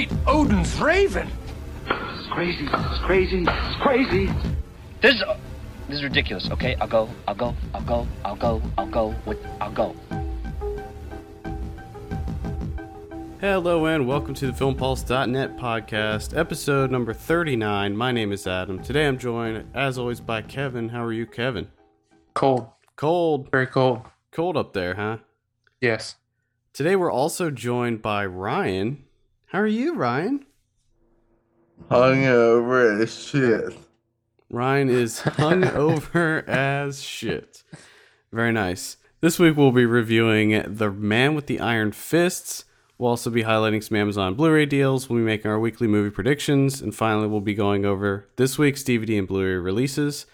fight Odin's raven. It's crazy. It's crazy. It's crazy. This is, this is ridiculous. Okay, I'll go. I'll go. I'll go. I'll go. I'll go. With I'll go. Hello and welcome to the FilmPulse.net podcast, episode number 39. My name is Adam. Today I'm joined, as always, by Kevin. How are you, Kevin? Cold. Cold. Very cold. Cold up there, huh? Yes. Today we're also joined by Ryan. How are you, Ryan? Hungover as shit. Ryan is hungover as shit. Very nice. This week we'll be reviewing The Man with the Iron Fists. We'll also be highlighting some Amazon Blu ray deals. We'll be making our weekly movie predictions. And finally, we'll be going over this week's DVD and Blu ray releases.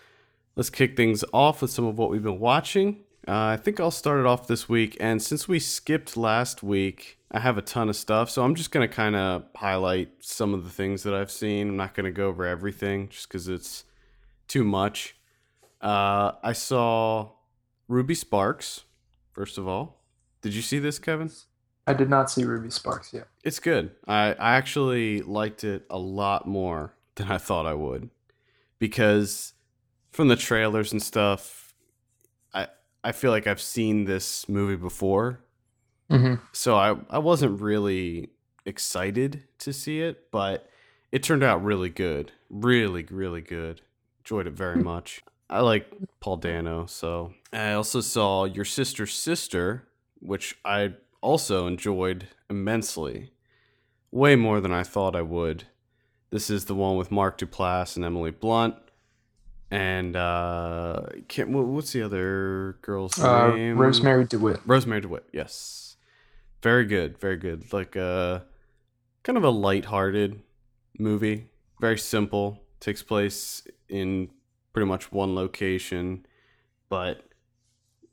Let's kick things off with some of what we've been watching. Uh, I think I'll start it off this week. And since we skipped last week, I have a ton of stuff. So I'm just going to kind of highlight some of the things that I've seen. I'm not going to go over everything just because it's too much. Uh, I saw Ruby Sparks, first of all. Did you see this, Kevin? I did not see Ruby Sparks yet. It's good. I, I actually liked it a lot more than I thought I would because from the trailers and stuff, I I feel like I've seen this movie before. Mm-hmm. So I, I wasn't really excited to see it, but it turned out really good. Really, really good. Enjoyed it very much. I like Paul Dano, so I also saw Your Sister's Sister, which I also enjoyed immensely. Way more than I thought I would. This is the one with Mark Duplass and Emily Blunt. And uh can't, what's the other girl's Uh, name? Rosemarie DeWitt. Rosemarie DeWitt, yes. Very good, very good. Like a kind of a light-hearted movie. Very simple. Takes place in pretty much one location, but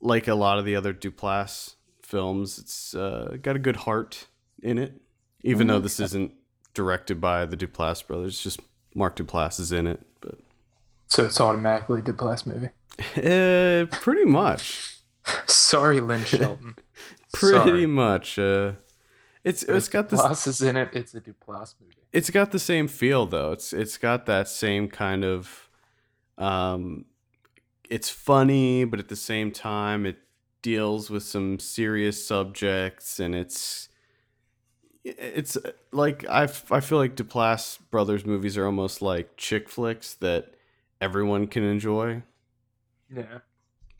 like a lot of the other Duplass films, it's uh, got a good heart in it. Even though this isn't directed by the Duplass brothers, just Mark Duplass is in it, but So it's automatically a Duplass movie. uh, pretty much. Sorry, Lynn Shelton. pretty Sorry. much uh it's it's got this Duplass is in it. It's a Duplass movie. it's got the same feel though it's it's got that same kind of um it's funny but at the same time it deals with some serious subjects and it's it's like I, I feel like Duplass brothers movies are almost like chick flicks that everyone can enjoy Yeah.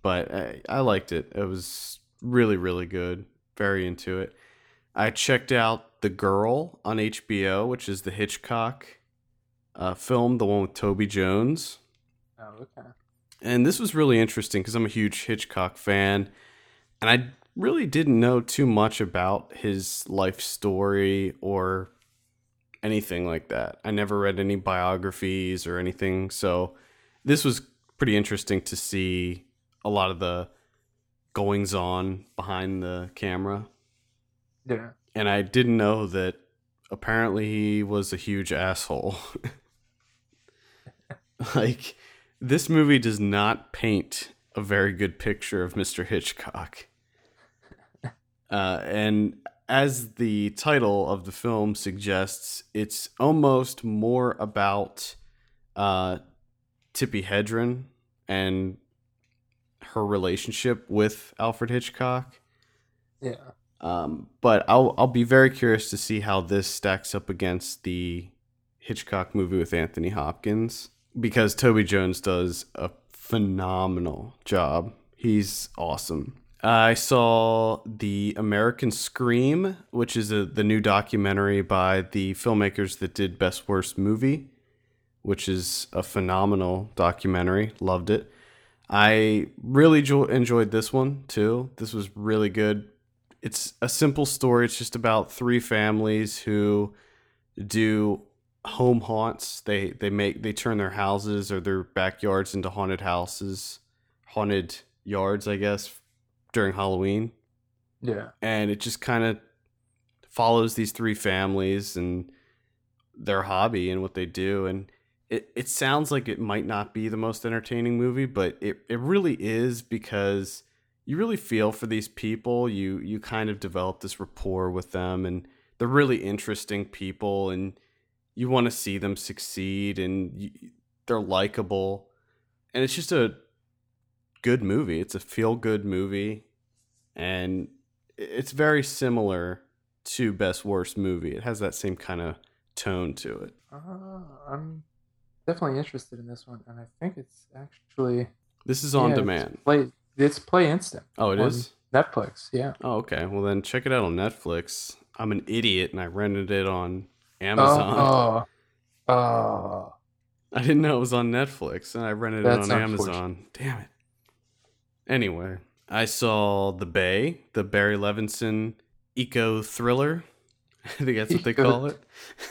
but I, I liked it. It was really, really good. Very into it. I checked out The Girl on HBO, which is the Hitchcock uh, film, the one with Toby Jones. Oh, okay. And this was really interesting because I'm a huge Hitchcock fan. And I really didn't know too much about his life story or anything like that. I never read any biographies or anything. So this was pretty interesting to see a lot of the goings on behind the camera. Yeah. And I didn't know that apparently he was a huge asshole. like, this movie does not paint a very good picture of Mr. Hitchcock. Uh, and as the title of the film suggests, it's almost more about uh, Tippi Hedren and her relationship with Alfred Hitchcock. Yeah. Um, but I'll I'll be very curious to see how this stacks up against the Hitchcock movie with Anthony Hopkins because Toby Jones does a phenomenal job. He's awesome. I saw the American Scream, which is a, the new documentary by the filmmakers that did Best Worst Movie, which is a phenomenal documentary. Loved it. I really jo- enjoyed this one too. This was really good. It's a simple story. It's just about three families who do home haunts. They they make they turn their houses or their backyards into haunted houses, haunted yards, I guess, during Halloween Yeah. and it just kind of follows these three families and their hobby and what they do and it, it sounds like it might not be the most entertaining movie but it, it really is because you really feel for these people. You you kind of develop this rapport with them and they're really interesting people and you want to see them succeed and you, they're likable. And it's just a good movie. It's a feel good movie and it's very similar to best worst movie. It has that same kind of tone to it. Uh, I'm definitely interested in this one, and I think it's actually this is on yeah, it's demand Play it's Play Instant. oh it on is Netflix. Yeah. oh okay well then check it out on netflix i'm an idiot and i rented it on amazon Oh, oh, oh. I didn't know it was on Netflix, and I rented That's it on. Amazon. Damn it. Anyway, I saw The Bay, the Barry Levinson eco thriller. I think that's what they Eco- call it.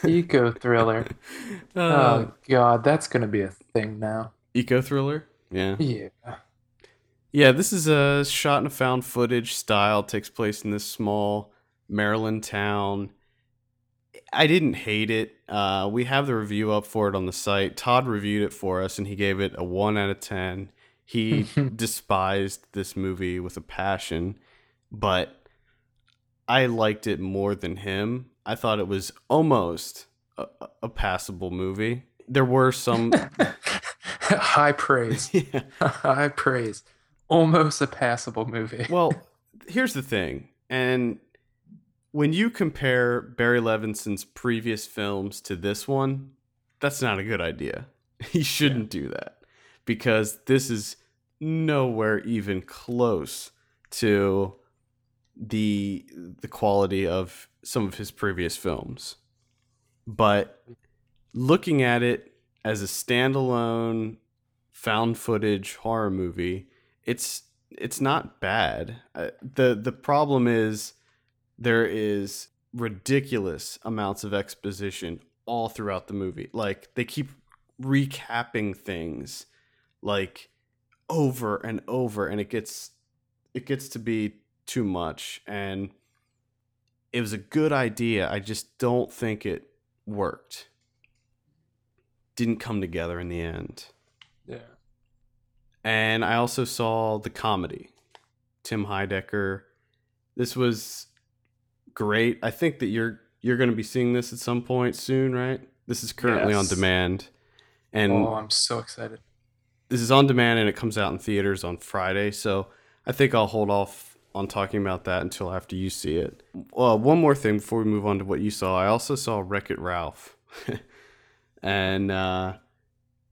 Eco thriller. uh, oh God, that's gonna be a thing now. eco thriller. Yeah, Yeah. yeah. This is a shot in a found footage style. Takes place in this small Maryland town. I didn't hate it. Uh, we have the review up for it on the site. Todd reviewed it for us, and he gave it a one out of ten. He despised this movie with a passion, but I liked it more than him. I thought it was almost a, a passable movie. There were some, High praise. yeah. High praise. Almost a passable movie. Well, here's the thing, and when you compare Barry Levinson's previous films to this one, that's not a good idea. You shouldn't do that because this is nowhere even close to the the quality of some of his previous films. But looking at it as a standalone found footage horror movie, it's it's not bad. Uh, the The problem is there is ridiculous amounts of exposition all throughout the movie. Like they keep recapping things like over and over and it gets it gets to be too much and it was a good idea. I just don't think it worked. Didn't come together in the end. yeah. And I also saw the comedy, Tim Heidecker. This was great. I think that you're you're going to be seeing this at some point soon, right? This is currently on demand, and oh, I'm so excited. this is on demand and it comes out in theaters on Friday. So I think I'll hold off on talking about that until after you see it. Well, one more thing before we move on to what you saw. I also saw Wreck It Ralph, and uh,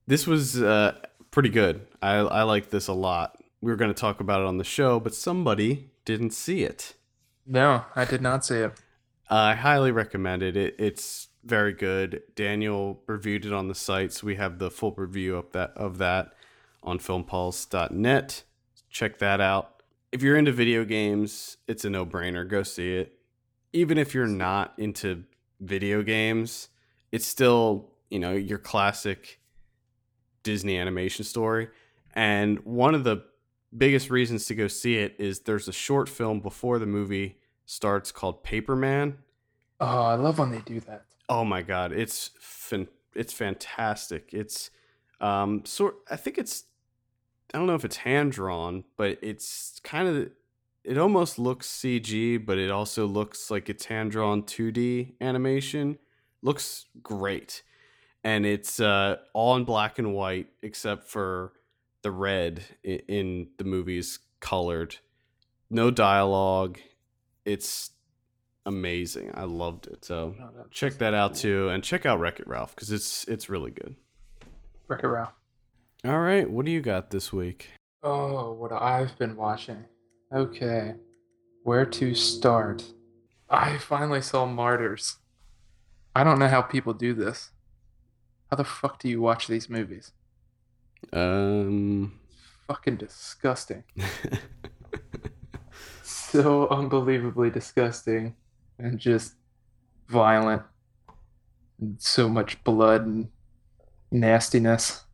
this was uh, pretty good. I I like this a lot. We were going to talk about it on the show, but somebody didn't see it. No, I did not see it. I highly recommend it. it. It's very good. Daniel reviewed it on the site, so we have the full review of that of that on filmpulse.net. Check that out. If you're into video games, it's a no-brainer. Go see it. Even if you're not into video games, it's still, you know, your classic Disney animation story. And one of the biggest reasons to go see it is there's a short film before the movie starts called Paperman. Oh, I love when they do that. Oh my god, it's fan- it's fantastic. It's um sort I think it's I don't know if it's hand drawn, but it's kind of it almost looks CG, but it also looks like it's hand drawn 2D animation. Looks great. And it's uh all in black and white except for the red in, the movie's colored. No dialogue. It's amazing. I loved it. So Oh, check that out too, and check out Wreck It Ralph because it's it's really good. Wreck-It Ralph. All right, what do you got this week? Oh, what I've been watching. Okay. Where to start? I finally saw Martyrs. I don't know how people do this. How the fuck do you watch these movies? Um, Fucking disgusting. So unbelievably disgusting and just violent. And so much blood and nastiness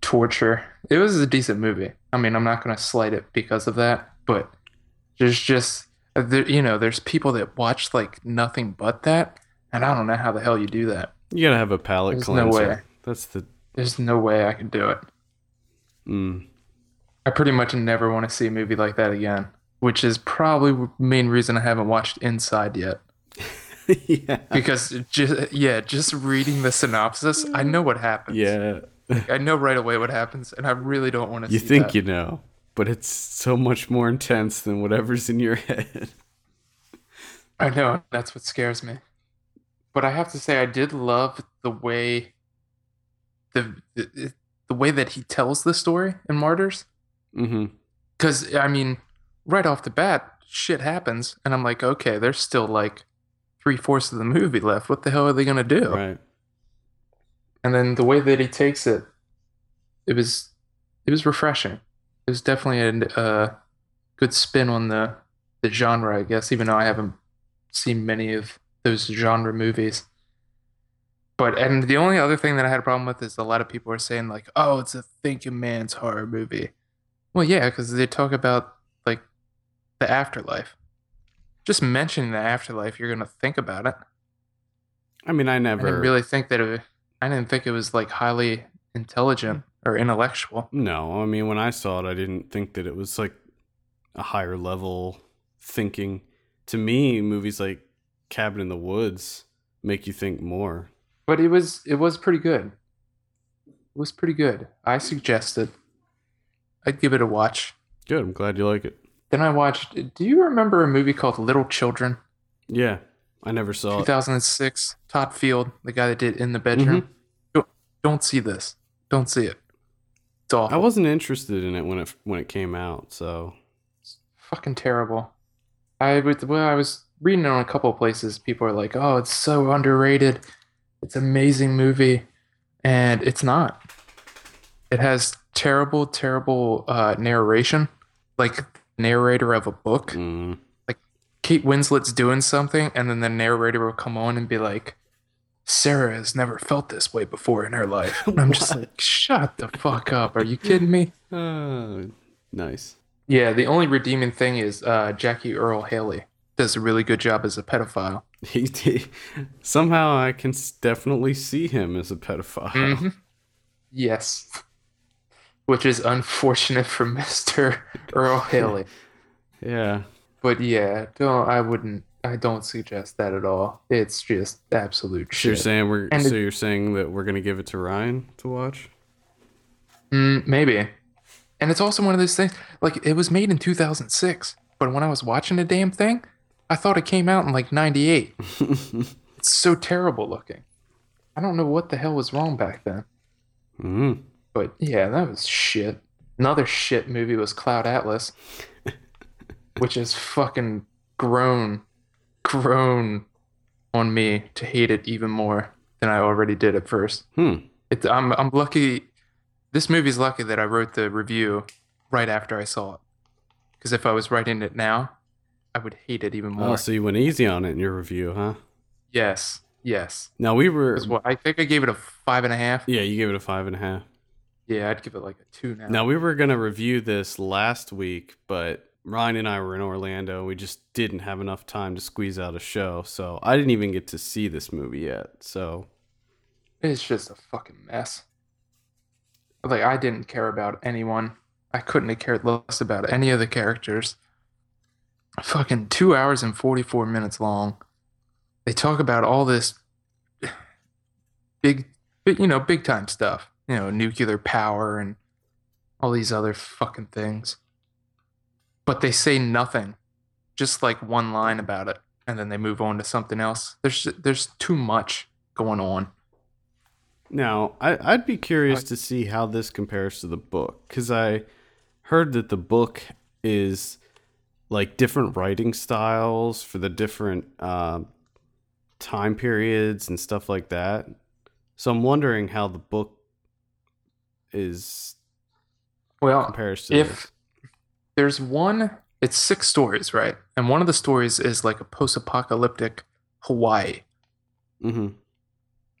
torture. It was a decent movie. I mean, I'm not going to slight it because of that, but there's just there, you know, there's people that watch like nothing but that, and I don't know how the hell you do that. you gotta have a palate There's no way. That's the There's no way I could do it. mm, I pretty much never want to see a movie like that again, which is probably the main reason I haven't watched Inside yet. yeah. because just yeah, just reading the synopsis, I know what happens. Yeah. I know right away what happens, and I really don't want to. You see think that. you know, but it's so much more intense than whatever's in your head. I know that's what scares me. But I have to say, I did love the way the the, the way that he tells the story in Martyrs. Mm-hmm. Because I mean, right off the bat, shit happens, and I'm like, okay, there's still like three fourths of the movie left. What the hell are they gonna do? Right. And then the way that he takes it, it was it was refreshing. It was definitely a uh, good spin on the the genre, I guess. Even though I haven't seen many of those genre movies. But and the only other thing that I had a problem with is a lot of people are saying like, "Oh, it's a thinking man's horror movie." Well, yeah, because they talk about like the afterlife. Just mentioning the afterlife, you're gonna think about it. I mean, I I never didn't really think that it. I didn't think it was like highly intelligent mm. or intellectual. No, I mean, when I saw it, I didn't think that it was like a higher level thinking. To me, movies like Cabin in the Woods make you think more. But it was it was pretty good. It was pretty good. I suggest it. I'd give it a watch. Good. I'm glad you like it. Then I watched. Do you remember a movie called Little Children? Yeah, I never saw it. 2006. Todd Field, the guy that did In the Bedroom. Don't, don't see this. Don't see it. It's awful. I wasn't interested in it when it when it came out. So it's fucking terrible. I would well, I was reading it on a couple of places. People are like, "Oh, it's so underrated. It's an amazing movie," and it's not. It has terrible, terrible uh, narration, like narrator of a book. mm, Kate Winslet's doing something, and then the narrator will come on and be like, "Sarah has never felt this way before in her life." And I'm just like, "Shut the fuck up! Are you kidding me?" uh, nice. Yeah, the only redeeming thing is uh, Jackie Earle Haley does a really good job as a pedophile. He did. Somehow I can definitely see him as a pedophile. Mhm. Yes. Which is unfortunate for Mr. Earle Haley. Yeah. But yeah, don't I wouldn't I don't suggest that at all. It's just absolute So you're saying we're And so it- you're saying that we're gonna give it to Ryan to watch? Mm, maybe. And it's also one of those things like it was made in 2006, but when I was watching the damn thing, I thought it came out in like 98. It's so terrible looking. I don't know what the hell was wrong back then. mm. But yeah, that was shit. Another shit movie was Cloud Atlas, which has fucking grown, grown on me to hate it even more than I already did at first. Hmm. It's I'm I'm lucky. This movie's lucky that I wrote the review right after I saw it, because if I was writing it now, I would hate it even more. Oh, so you went easy on it in your review, huh? yes, yes. Now we were. what I think I gave it a five and a half. Yeah, you gave it a five and a half. Yeah, I'd give it like a two now. Now we were gonna review this last week, but Ryan and I were in Orlando. We just didn't have enough time to squeeze out a show, so I didn't even get to see this movie yet. So It's just a fucking mess. Like I didn't care about anyone. I couldn't have cared less about any of the characters. Fucking two hours and forty four minutes long. They talk about all this big, big, you know, big time stuff. You know, nuclear power and all these other fucking things. But they say nothing, just like one line about it, and then they move on to something else. There's there's too much going on. now I, I'd be curious to see how this compares to the book because I heard that the book is like different writing styles for the different uh, time periods and stuff like that. So I'm wondering how the book is Well, compares to if this. There's one it's six stories right? And one of the stories is like a post-apocalyptic hawaii. Hmm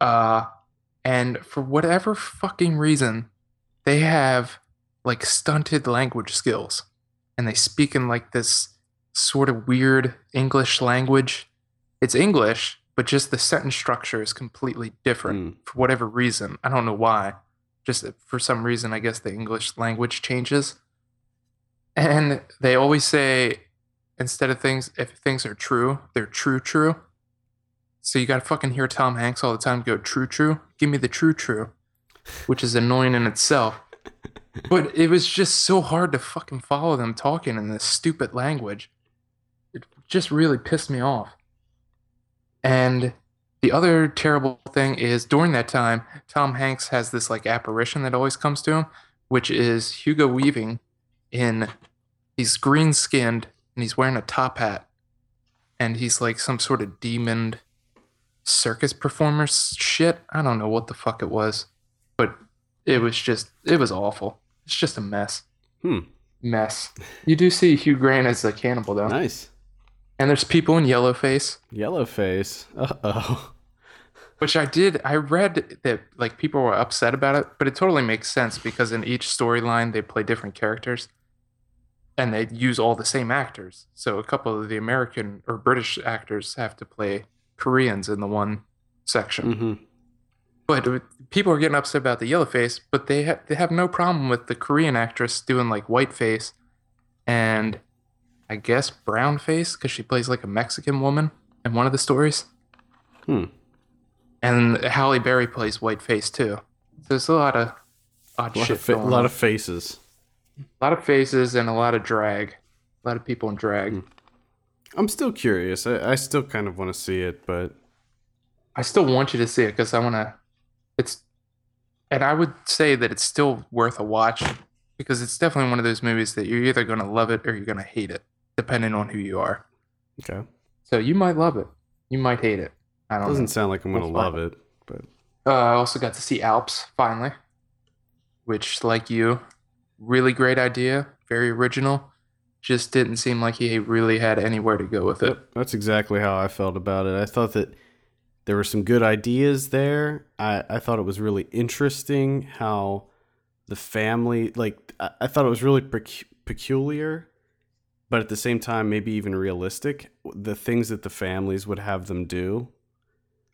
uh and for whatever fucking reason they have like stunted language skills. And they speak in like this sort of weird english language. It's english but just the sentence structure is completely different Mm. for whatever reason. I don't know why. Just for some reason i guess the english language changes and they always say instead of things if things are true they're true true So you got to fucking hear Tom Hanks all the time go, true, true. Give me the true, true, which is annoying in itself. But it was just so hard to fucking follow them talking in this stupid language. It just really pissed me off. And the other terrible thing is during that time, Tom Hanks has this like apparition that always comes to him, which is Hugo Weaving in he's green skinned and he's wearing a top hat. And he's like some sort of demon circus performer shit. I don't know what the fuck it was. But it was just it was awful. It's just a mess. Hmm. Mess. You do see Hugh Grant as a cannibal though. Nice. And there's people in yellow face. Yellow face. Uh oh. Which I did. I read that like people were upset about it, but it totally makes sense because in each storyline they play different characters, and they use all the same actors. So a couple of the American or British actors have to play Koreans in the one section. hmm But people are getting upset about the yellow face, but they ha- they have no problem with the Korean actress doing like white face, and I guess brown face because she plays like a Mexican woman in one of the stories. Hmm. And Halle Berry plays white face too. So there's a lot of odd A lot, shit of, fa- going lot on. of faces. A lot of faces and a lot of drag. A lot of people in drag. Hmm. I'm still curious. I, I still kind of want to see it, but I still want you to see it because I want to. It's, and I would say that it's still worth a watch because it's definitely one of those movies that you're either going to love it or you're going to hate it, depending on who you are. okay. So you might love it, you might hate it. I don't know. Doesn't know. sound like I'm gonna love it, but Uh, I also got to see Alps finally, which, like you, really great idea, very original. Just didn't seem like he really had anywhere to go with it. That's exactly how I felt about it. I thought that there were some good ideas there. I, I thought it was really interesting how the family, like, I, I thought it was really pecu- peculiar, but at the same time, maybe even realistic. The things that the families would have them do.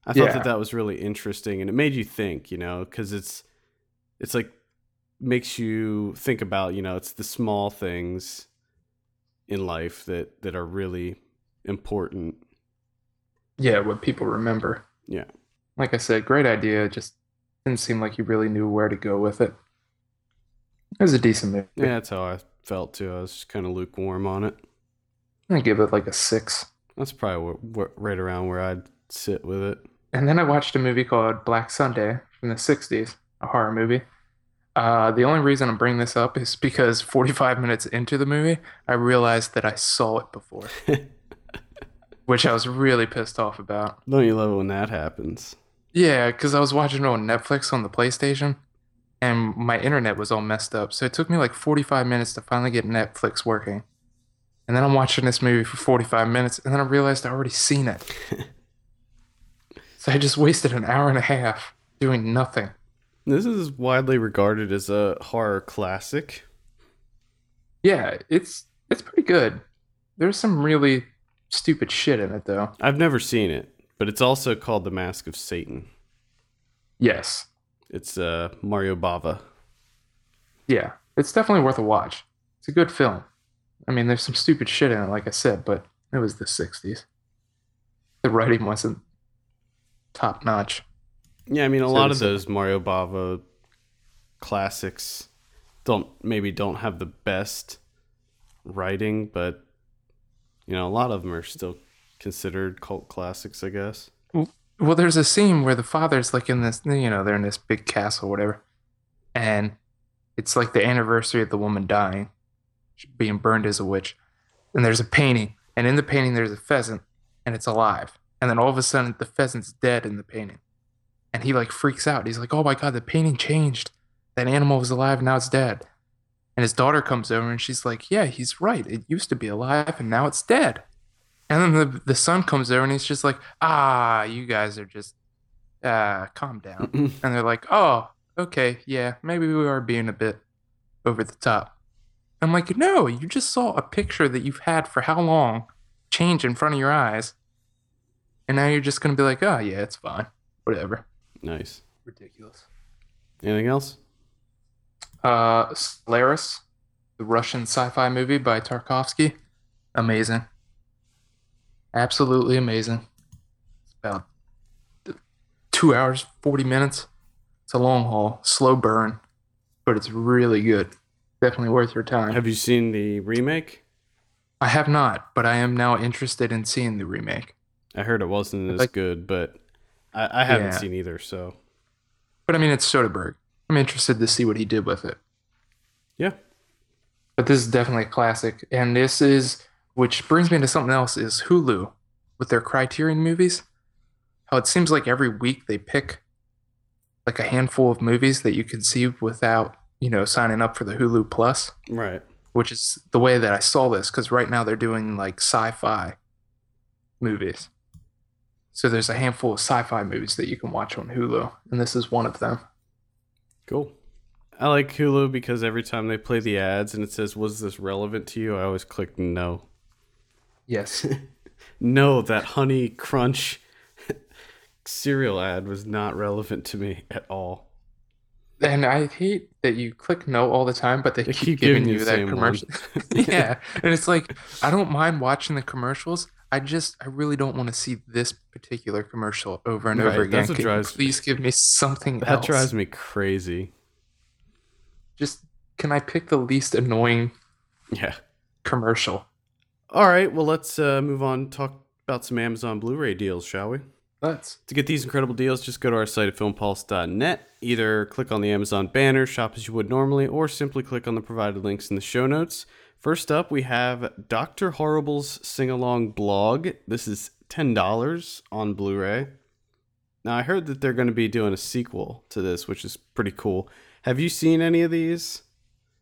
I thought Yeah. that that was really interesting, and it made you think, you know, because it's it's like makes you think about, you know, it's the small things in life that that are really important. Yeah, what people remember. Yeah. Like I said, great idea. Just didn't seem like you really knew where to go with it. It was a decent movie. Yeah, that's how I felt too. I was just kind of lukewarm on it. I'm give it like a six. That's probably wh- wh- right around where I'd sit with it. And then I watched a movie called Black Sunday from the 60s, a horror movie. Uh, the only reason I'm bringing this up is because 45 minutes into the movie, I realized that I saw it before, which I was really pissed off about. Don't you love it when that happens? Yeah, because I was watching it on Netflix on the PlayStation, and my internet was all messed up. So it took me like 45 minutes to finally get Netflix working. And then I'm watching this movie for 45 minutes, and then I realized I already seen it. so I just wasted an hour and a half doing nothing. This is widely regarded as a horror classic. Yeah, it's it's pretty good. There's some really stupid shit in it though. I've never seen it, but it's also called The Mask of Satan. Yes. It's uh, Mario Bava. Yeah. It's definitely worth a watch. It's a good film. I mean, there's some stupid shit in it, like I said, but it was the 60s. The writing wasn't top notch. Yeah, I mean, a So lot of those Mario Bava classics don't maybe don't have the best writing, but you know, a lot of them are still considered cult classics, I guess. Well, there's a scene where the father's like in this, you know, they're in this big castle, whatever, and it's like the anniversary of the woman dying, being burned as a witch, and there's a painting, and in the painting there's a pheasant, and it's alive, and then all of a sudden the pheasant's dead in the painting, and he like freaks out. He's like, "Oh my god, the painting changed. That animal was alive, now it's dead." And his daughter comes over and she's like, "Yeah, he's right. It used to be alive, and now it's dead." And then the the son comes over and he's just like, ah, you guys are just, uh, calm down. And they're like, oh, okay, yeah, maybe we are being a bit over the top. I'm like, no, you just saw a picture that you've had for how long change in front of your eyes. And now you're just going to be like, oh, yeah, it's fine. Whatever. Nice. Ridiculous. Anything else? Uh, Solaris, the Russian sci fi movie by Tarkovsky. Amazing. Absolutely amazing. It's about two hours, 40 minutes. It's a long haul, slow burn, but it's really good. Definitely worth your time. Have you seen the remake? I have not, but I am now interested in seeing the remake. I heard it wasn't as Like- good, but I, I haven't Yeah. seen either. So But I mean, it's Soderbergh. I'm interested to see what he did with it. yeah, But this is definitely a classic. And this is, which brings me to something else, is Hulu with their Criterion movies. How it seems like every week they pick like a handful of movies that you can see without, you know, signing up for the Hulu Plus, right. which is the way that I saw this. Because right now they're doing like sci fi movies. So there's a handful of sci fi movies that you can watch on Hulu. And this is one of them. Cool. I like Hulu because every time they play the ads and it says, "Was this relevant to you?" I always click no. Yes. No, that Honey Crunch cereal ad was not relevant to me at all. And I hate that you click no all the time, but they, They keep, giving, you that commercial. yeah. And it's like, I don't mind watching the commercials. I just, I really don't want to see this particular commercial over and Right, over again. that's what drives- please give me something That else. drives me crazy. Just, can I pick the least annoying Yeah. commercial? All right. Well, let's uh, move on. Talk about some Amazon Blu-ray deals, shall we? Let's. To get these incredible deals, just go to our site at filmpulse.net. Either click on the Amazon banner, shop as you would normally, or simply click on the provided links in the show notes. First up, we have Dr. Horrible's Sing Along blog. This is $10 on Blu ray. Now, I heard that they're going to be doing a sequel to this, which is pretty cool. Have you seen any of these?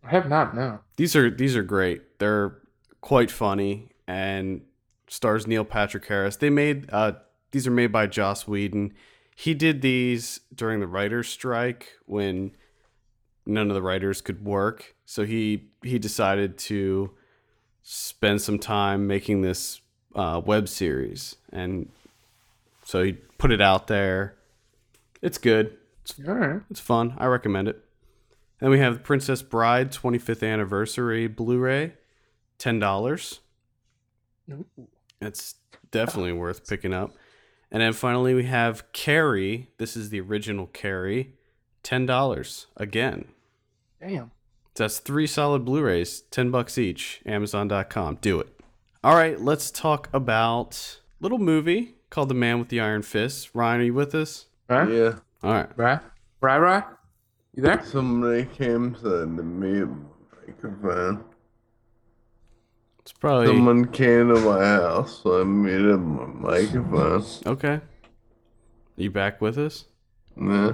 I have not, no. These are these are great. They're quite funny and stars Neil Patrick Harris. They made uh these are made by Joss Whedon. He did these during the writers' strike when none of the writers could work. So he he decided to spend some time making this uh, web series, and so he put it out there. It's good. All right. It's fun. I recommend it. Then we have the Princess Bride 25th Anniversary Blu-ray, ten dollars. It's definitely worth picking up. And then finally we have Carrie. This is the original Carrie, ten dollars again. Damn. That's three solid Blu-rays, ten bucks each. Amazon.com. Do it. All right, let's talk about little movie called The Man with the Iron Fist. Ryan, are you with us? Right? Yeah, All right. Right? Right, right? You there? somebody came to me microphone. It's probably Someone came to my house, so I muted my microphone. okay. Are you back with us? Yeah.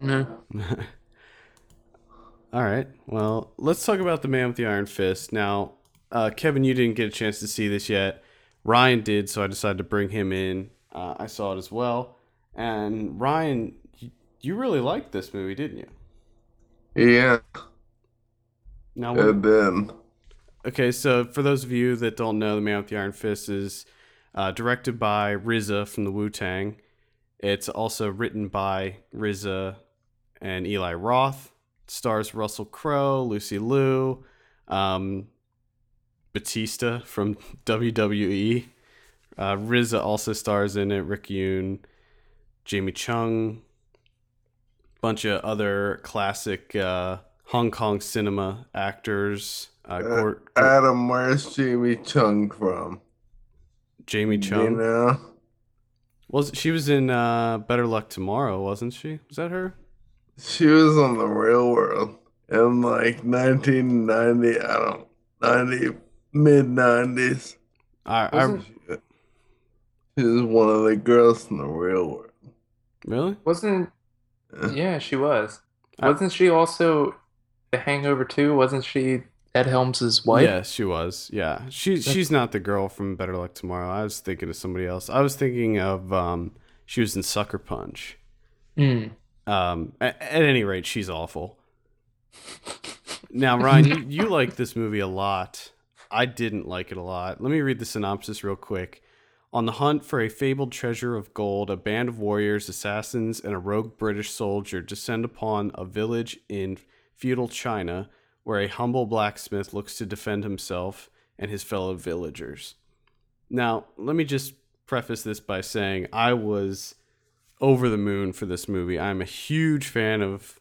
No. All right. Well, let's talk about the Man with the Iron Fist. Now, uh, Kevin, you didn't get a chance to see this yet. Ryan did, so I decided to bring him in. Uh, I saw it as well. And Ryan, you, you really liked this movie, didn't you? Yeah, Now, what- did. okay, so for those of you that don't know, The Man with the Iron Fist is uh, directed by RZA from the Wu Tang. It's also written by RZA and Eli Roth. Stars Russell Crowe, Lucy Liu, um, Batista from WWE. Uh, RZA also stars in it. Rick Yune, Jamie Chung, bunch of other classic uh, Hong Kong cinema actors. Uh, Gor- Adam, where's Jamie Chung from? Jamie You Chung. know? Was she was in uh, Better Luck Tomorrow, wasn't she? Was that her? She was on the real world in like 1990, I don't 90, mid 90s. I, I Wasn't- She was one of the girls in the real world. really. Wasn't. Yeah. Yeah, she was. I- Wasn't she also The Hangover 2? Wasn't she Ed Helms' wife? Yes, she was. Yeah, she she's not the girl from Better Luck Tomorrow. I was thinking of somebody else. I was thinking of um, she was in Sucker Punch. Mm. Um, at, at any rate, she's awful. Now, Ryan, you, you like this movie a lot. I didn't like it a lot. Let me read the synopsis real quick. On the hunt for a fabled treasure of gold, a band of warriors, assassins, and a rogue British soldier descend upon a village in feudal China where a humble blacksmith looks to defend himself and his fellow villagers. Now, let me just preface this by saying I was over the moon for this movie. I'm a huge fan of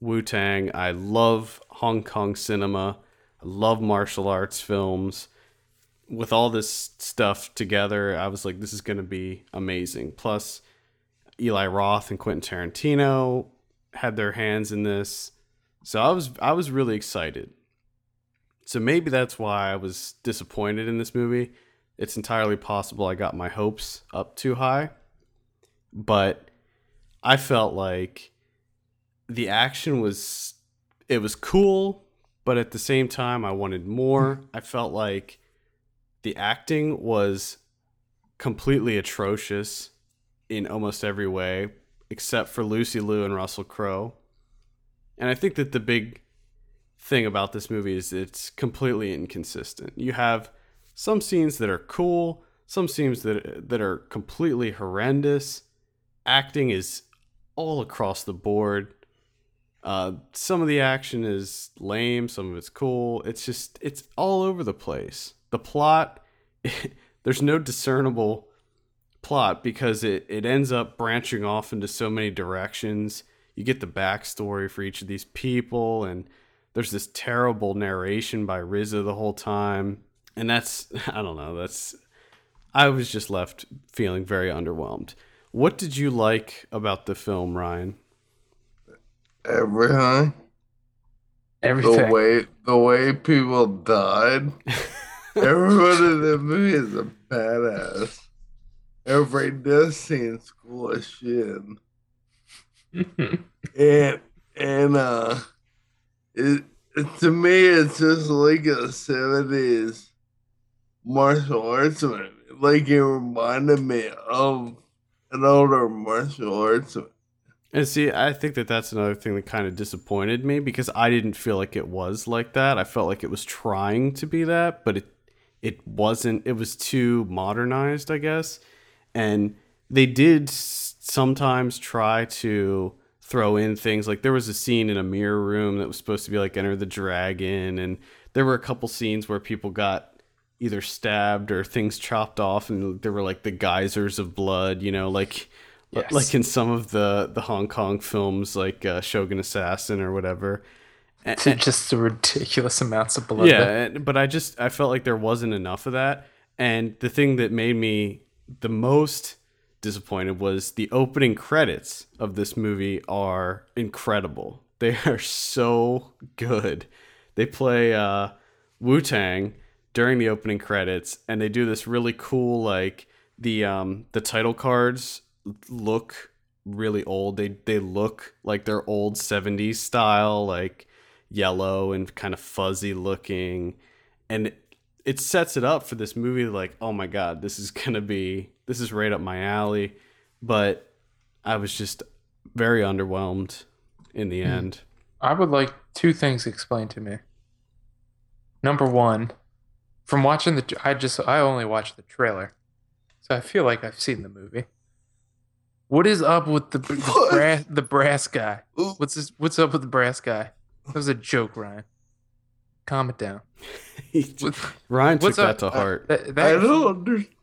Wu Tang. I love Hong Kong cinema. I love martial arts films. With all this stuff together, I was like, this is going to be amazing. Plus, Eli Roth and Quentin Tarantino had their hands in this. So I was I was really excited. So maybe that's why I was disappointed in this movie. It's entirely possible I got my hopes up too high. But I felt like the action was it was cool, but at the same time I wanted more. Mm-hmm. I felt like the acting was completely atrocious in almost every way, except for Lucy Liu and Russell Crowe. And I think that the big thing about this movie is it's completely inconsistent. You have some scenes that are cool, some scenes that that are completely horrendous. Acting is all across the board. Uh, some of the action is lame, some of it's cool. It's just it's all over the place. The plot, there's no discernible plot because it, it ends up branching off into so many directions. You get the backstory for each of these people, and there's this terrible narration by RZA the whole time. And that's, I don't know, that's, I was just left feeling very underwhelmed. What did you like about the film, Ryan? Everything. Everything. The way the way people died. Everyone in the movie is a badass. Every death scene's cool as shit. and and uh it, it to me it's just like a seventies martial arts movie. Like it reminded me of an older martial arts. And see, I think that that's another thing that kind of disappointed me because I didn't feel like it was like that. I felt like it was trying to be that, but it it wasn't. It was too modernized, I guess. And they did sometimes try to throw in things like there was a scene in a mirror room that was supposed to be like Enter the Dragon, and there were a couple scenes where people got either stabbed or things chopped off, and there were like the geysers of blood, you know, like Yes. like in some of the the Hong Kong films, like uh, Shogun Assassin or whatever. And- to just the ridiculous amounts of blood. yeah, and- but I just I felt like there wasn't enough of that. And the thing that made me the most disappointed was the opening credits of this movie are incredible. They are so good. They play uh, Wu Tang during the opening credits, and they do this really cool like the um the title cards look really old. They they look like they're old 70s style, like yellow and kind of fuzzy looking. And it, it sets it up for this movie like, oh my god, this is gonna be this is right up my alley. But I was just very underwhelmed in the end. I would like two things explained to me. Number one, from watching the, I just, I only watched the trailer, so I feel like I've seen the movie. What is up with the the, brass, the brass guy? What's this? What's up with the brass guy? That was a joke, Ryan. Calm it down. What- Ryan took that up? to heart. That, I don't understand.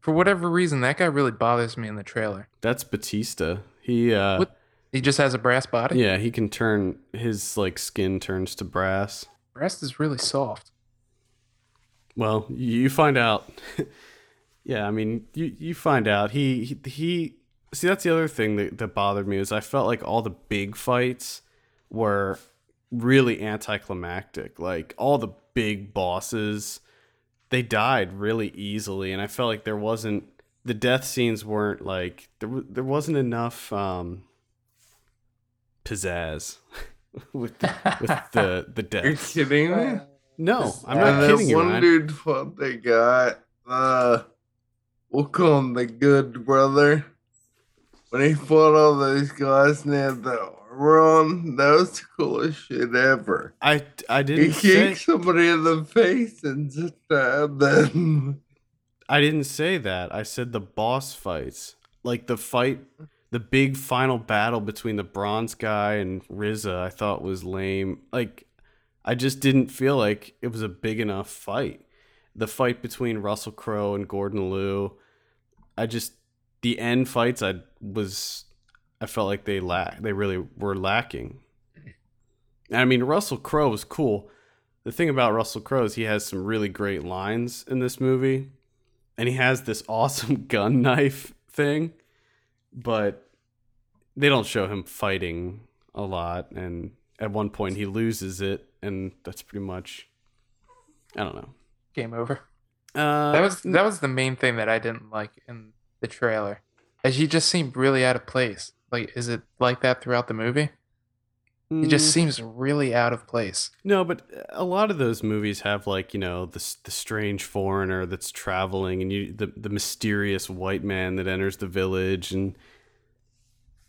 for whatever reason, that guy really bothers me in the trailer. That's Batista. He uh What? He just has a brass body. yeah, he can turn his like skin turns to brass. Brass is really soft. Well, you find out. yeah, I mean, you you find out he he, he see that's the other thing that, that bothered me is I felt like all the big fights were really anticlimactic. Like all the big bosses, they died really easily, and I felt like there wasn't the death scenes weren't like there there wasn't enough um pizzazz with the, with the the You're kidding me? No, I'm not kidding you. one Ryan. dude fought the guy. Uh, we'll call him the good brother. When he fought all those guys and they had the armor on, that was the coolest shit ever. I I didn't say kicked somebody in the face and stabbed them. I didn't say that. I said the boss fights, like the fight, the big final battle between the bronze guy and RZA. I thought was lame. Like I just didn't feel like it was a big enough fight. The fight between Russell Crowe and Gordon Liu, I just the end fights I was I felt like they lack they really were lacking. I mean Russell Crowe was cool. The thing about Russell Crowe is he has some really great lines in this movie. And he has this awesome gun knife thing, but they don't show him fighting a lot and at one point he loses it and that's pretty much I don't know. Game over. Uh, That was that was the main thing that I didn't like in the trailer. As he just seemed really out of place. Like, is it like that throughout the movie? He just mm, seems really out of place. No, but a lot of those movies have like you know the the strange foreigner that's traveling, and you the the mysterious white man that enters the village, and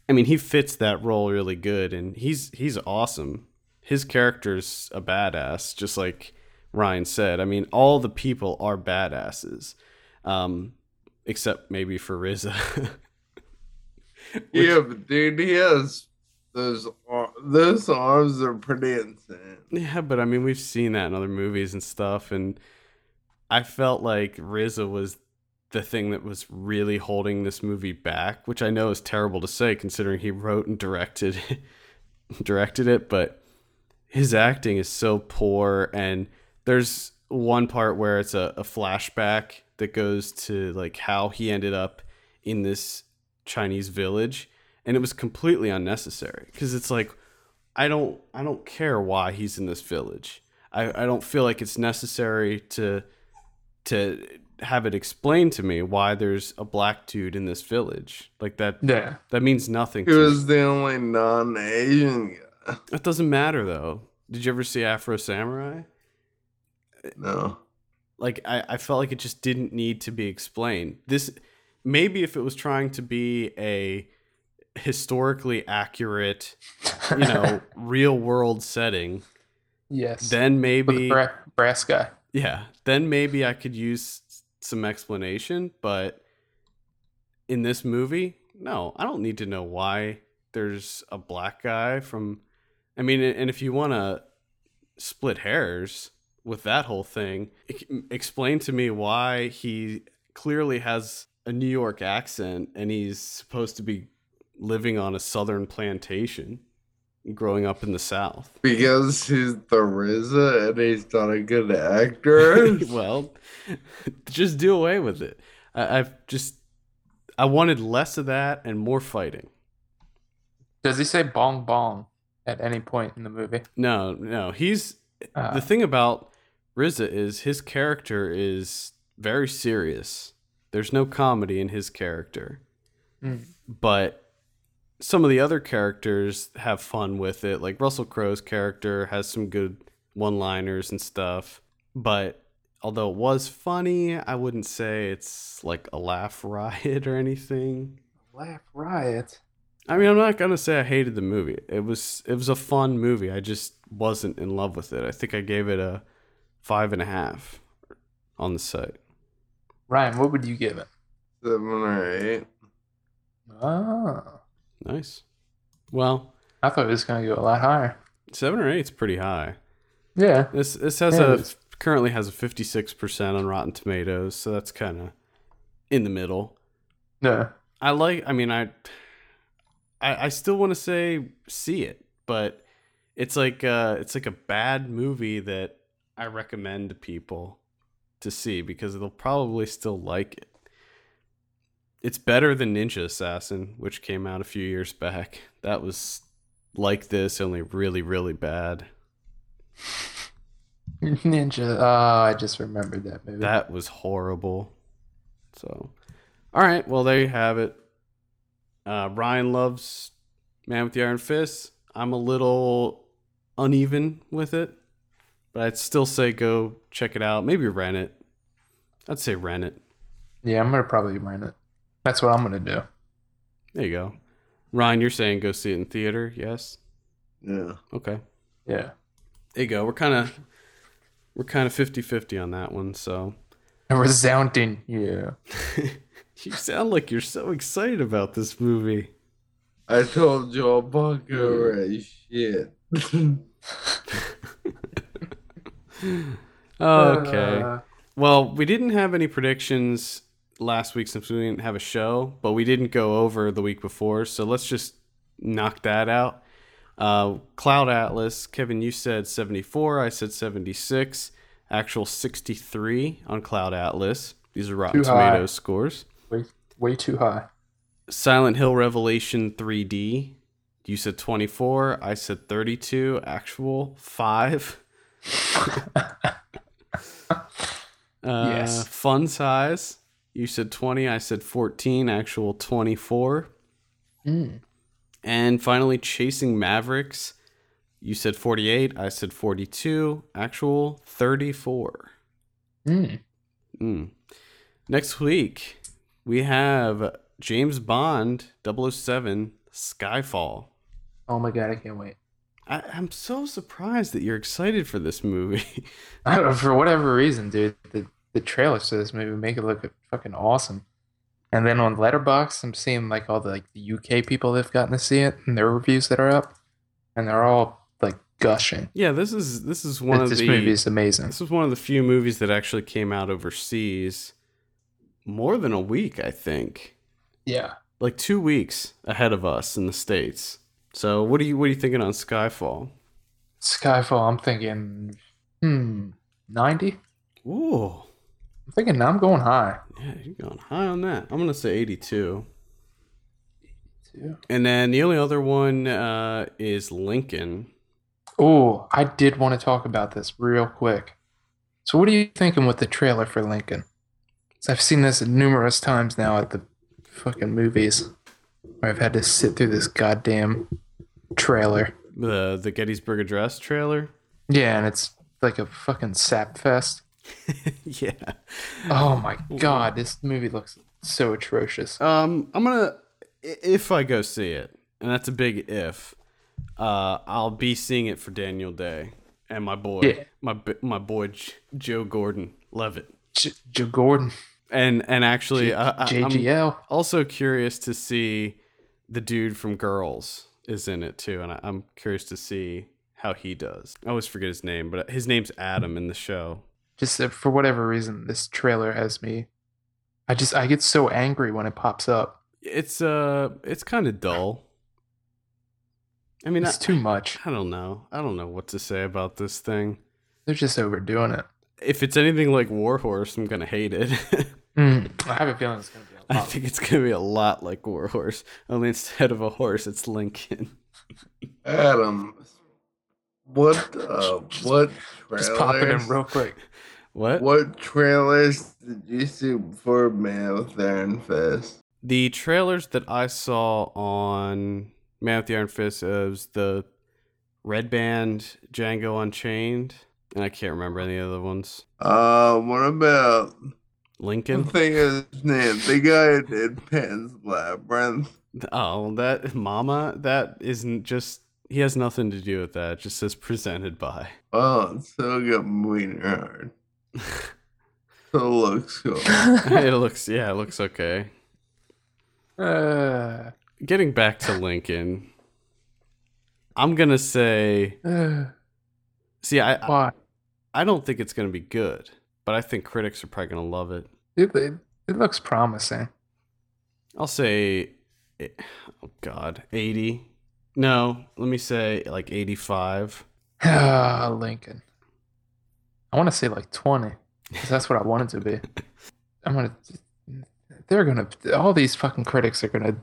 I mean he fits that role really good, and he's he's awesome. His character's a badass, just like Ryan said. I mean, all the people are badasses, um, except maybe for RZA. yeah, but dude, he has those those arms are pretty insane. Yeah, but I mean, we've seen that in other movies and stuff, and I felt like RZA was the thing that was really holding this movie back, which I know is terrible to say considering he wrote and directed directed it, but his acting is so poor, and there's one part where it's a, a flashback that goes to like how he ended up in this Chinese village, and it was completely unnecessary because it's like I don't I don't care why he's in this village. I, I don't feel like it's necessary to to have it explained to me why there's a black dude in this village. Like that Yeah. that means nothing He to me. was the only non-Asian guy. It doesn't matter though. Did you ever see Afro Samurai? No, Like I, I felt like it just didn't need to be explained. This maybe if it was trying to be a historically accurate, you know, real world setting, yes. then With maybe the bra- brass guy. yeah, then maybe I could use some explanation, but in this movie, no, I don't need to know why there's a black guy from I mean, and if you want to split hairs with that whole thing, explain to me why he clearly has a New York accent and he's supposed to be living on a southern plantation growing up in the south. because he's the RZA and he's not a good actor. well, just do away with it. I, I've just I wanted less of that and more fighting. Does he say bong bong at any point in the movie? No, no, he's Uh, the thing about RZA is his character is very serious. There's no comedy in his character, Mm. but some of the other characters have fun with it. Like Russell Crowe's character has some good one-liners and stuff, but although it was funny, I wouldn't say it's like a laugh riot or anything. Laugh riot. I mean, I'm not gonna say I hated the movie. It was it was a fun movie. I just wasn't in love with it. I think I gave it a five and a half on the site. Ryan, what would you give it? Seven or eight. Oh. Nice. Well, I thought it was going to go a lot higher. seven or eight's pretty high. Yeah. This this has Yeah, a currently has a 56 percent on Rotten Tomatoes, so that's kind of in the middle. No. I like. I mean, I I, I still want to say see it, but it's like uh, it's like a bad movie that I recommend to people to see because they'll probably still like it. It's better than Ninja Assassin, which came out a few years back. That was like this, only really, really bad. Ninja. Oh, I just remembered that movie. That was horrible. So, all right. Well, there you have it. Uh, Ryan loves Man with the Iron Fist. I'm a little uneven with it, but I'd still say go check it out. Maybe rent it. I'd say rent it. Yeah, I'm going to probably rent it. That's what I'm going to do. There you go. Ryan, you're saying go see it in theater? Yes. Yeah. Okay. Yeah. There you go. We're kind of we're kind of 50-50 on that one. So A resounding yeah. you sound like you're so excited about this movie. I told you over it. Shit. Okay. Uh, Well, we didn't have any predictions last week since we didn't have a show, but we didn't go over the week before. So let's just knock that out. Uh, Cloud Atlas, Kevin, you said 74. I said 76. Actual 63 on Cloud Atlas. These are Rotten Too high. Tomatoes scores. Way, too high. Silent Hill Revelation 3D. You said 24. I said 32. Actual 5. uh, Yes. Fun size. You said 20. I said 14. Actual 24. Mm. And finally, Chasing Mavericks. You said 48. I said 42. Actual 34. Mm. Mm. Next week, we have James Bond 007 Skyfall. Oh my god, I can't wait. I, I'm so surprised that you're excited for this movie. I don't know, for whatever reason, dude. The the trailers to this movie make it look fucking awesome. And then on Letterboxd, I'm seeing like all the like the UK people that've gotten to see it and their reviews that are up, and they're all like gushing. yeah, this is this is one That of this the movie is amazing. this is one of the few movies that actually came out overseas more than a week, I think. Yeah. Like 2 weeks ahead of us in the states. So, what are you what are you thinking on Skyfall? Skyfall, I'm thinking, hmm, 90? Ooh. I'm thinking now I'm going high. Yeah, you're going high on that. I'm going to say 82. Too. And then the only other one uh, is Lincoln. Oh, I did want to talk about this real quick. So, what are you thinking with the trailer for Lincoln? I've seen this numerous times now at the fucking movies, where I've had to sit through this goddamn trailer. The the Gettysburg Address trailer. Yeah, and it's like a fucking sap fest. yeah. Oh my god, this movie looks so atrocious. Um, I'm gonna if I go see it, and that's a big if. Uh, I'll be seeing it for Daniel Day and my boy, Yeah. my my boy J- Joe Gordon Levitt, J- Joe Gordon, and and actually, I, I, I'm also curious to see the dude from Girls is in it too, and I, I'm curious to see how he does. I always forget his name, but his name's Adam in the show. Just uh, for whatever reason, this trailer has me. I just I get so angry when it pops up. It's uh, it's kind of dull. I mean, It's I, too much. I don't know. I don't know what to say about this thing. They're just overdoing it. If it's anything like Warhorse, I'm gonna hate it. Mm, I have a feeling it's gonna be a I lot. think it's gonna be a lot like Warhorse, only instead of a horse, it's Lincoln. Adam, what uh, what Just pop it in real quick. What? What trailers did you see for Man with Iron Fist? The trailers that I saw on Man with the Iron Fist was the Red Band, Django Unchained, and I can't remember any other ones. Uh, what about the Lincoln. thing is his name? The guy did Pan's Labyrinth. Oh, that Mama. That isn't just. He has nothing to do with that. It just says presented by. Oh, it's so good, Wiener Hard. So it looks cool. it looks. Yeah, it looks okay. Uh, Getting back to Lincoln, I'm gonna say. uh, See, I why? I don't think it's gonna be good, but I think critics are probably gonna love it. It, it, it looks promising. I'll say, eh, oh God, eighty. No, let me say like eighty-five. Ah, Lincoln. I want to say like 20 because that's what I want it to be. I'm gonna. They're gonna. All these fucking critics are gonna.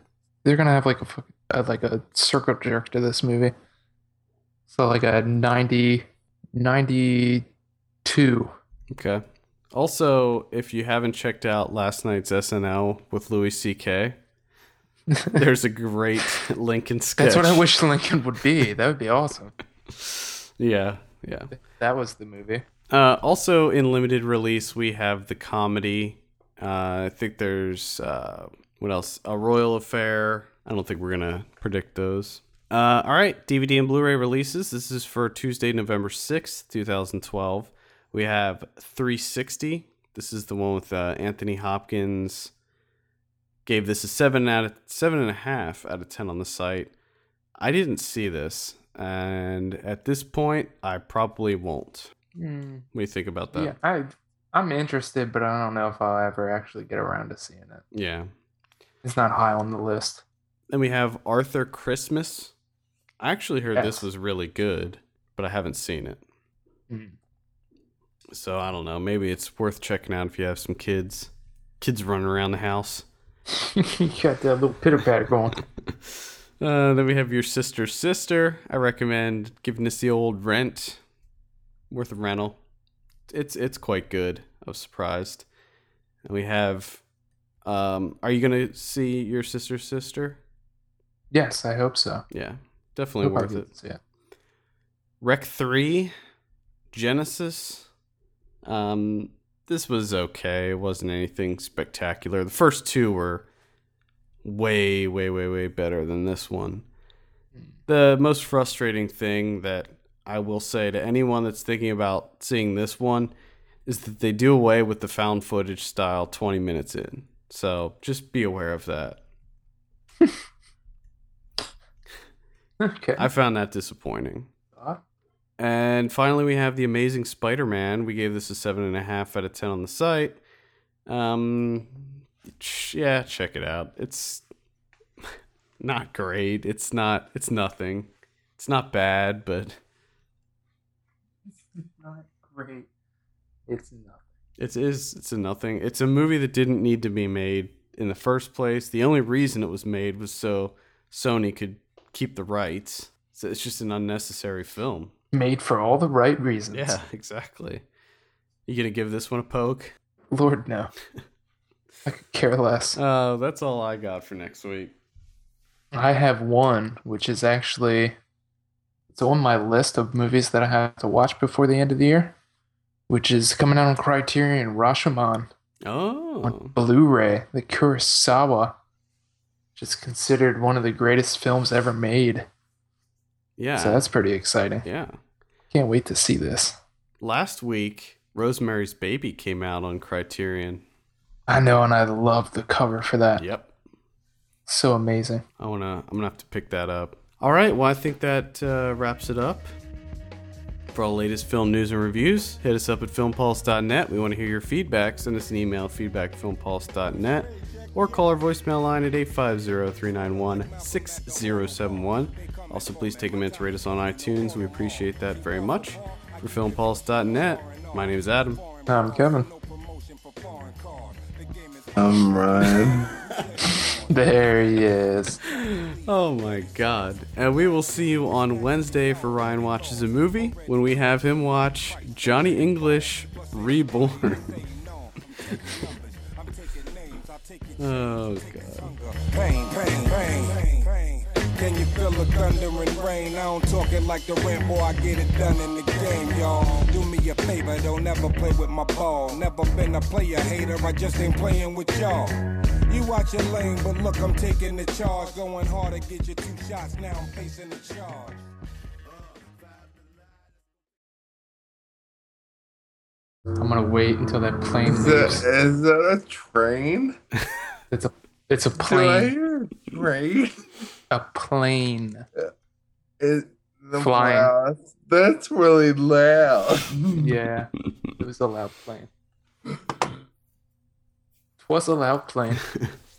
They're gonna have like a fuck- like a circle jerk to this movie. So like a 90, 92. Okay. Also, if you haven't checked out last night's SNL with Louis C.K., there's a great Lincoln sketch. That's what I wish Lincoln would be. That would be awesome. Yeah, yeah. That was the movie. Uh, also, in limited release, we have the comedy. Uh, I think there's uh, what else? A Royal Affair. I don't think we're gonna predict those. Uh, all right, DVD and Blu-ray releases. This is for Tuesday, November sixth, two thousand twelve. We have 360. This is the one with uh, Anthony Hopkins. Gave this a seven out of seven and a half out of ten on the site. I didn't see this, and at this point, I probably won't. Hmm. What do you think about that? Yeah, I I'm interested, but I don't know if I'll ever actually get around to seeing it. Yeah. It's not high on the list. Then we have Arthur Christmas. I actually heard this was really good, but I haven't seen it. Mhm. So I don't know. Maybe it's worth checking out if you have some kids. Kids running around the house. you got that little pitter patter going. Uh, then we have your sister's sister. I recommend giving this the old rent. Worth a rental. It's it's quite good. I was surprised. And we have um are you gonna see your sister's sister? Yes, I hope so. Yeah. Definitely worth it. Yeah. Rec 3, Genesis. Um, this was okay. It wasn't anything spectacular. The first two were way, way, way, way better than this one. The most frustrating thing that I will say to anyone that's thinking about seeing this one is that they do away with the found footage style 20 minutes in. So just be aware of that. Okay. I found that disappointing. And finally, we have the Amazing Spider-Man. We gave this a seven and a half out of ten on the site. Um, yeah, check it out. It's not great. It's not. It's nothing. It's not bad, but It's not great. It's nothing. it is. It's a nothing. It's a movie that didn't need to be made in the first place. The only reason it was made was so Sony could keep the rights. So it's just an unnecessary film. Made for all the right reasons. Yeah, exactly. You gonna give this one a poke? Lord, no. I could care less. Uh, that's all I got for next week. I have one, which is actually it's on my list of movies that I have to watch before the end of the year, which is coming out on Criterion Rashomon Oh, on Blu-ray, the Kurosawa, which is considered one of the greatest films ever made. Yeah, So that's pretty exciting. yeah. Can't wait to see this. Last week, Rosemary's Baby came out on Criterion. I know, and I love the cover for that. Yep, So amazing. I wanna. I'm gonna have to pick that up. All right. Well, I think that uh, wraps it up. For all the latest film news and reviews, hit us up at filmpulse.net. We want to hear your feedback. Send us an email, feedback at filmpulse.net, or call our voicemail line at 850-391-6071. Also, please take a minute to rate us on iTunes. We appreciate that very much. For filmpulse.net, my name is Adam. I'm Kevin. I'm Ryan. There he is. Oh my god. And we will see you on Wednesday for Ryan Watches a Movie when we have him watch Johnny English Reborn. oh god. Pain, pain, pain, pain. Can you feel the thunder and rain? I don't talk it like the rain, boy. I get it done in the game, y'all. Do me a favor, don't never play with my ball. Never been a player hater, I just ain't playing with y'all. You watch your lane, but look, I'm taking the charge. Going hard to get you two shots, now I'm facing the charge. I'm gonna wait until that plane Is leaves. is that a train? It's a it's a Do I plane. hear a train? A plane. Uh, Is the Flying. wow, That's really loud. Yeah. It was a loud plane. It was a loud plane.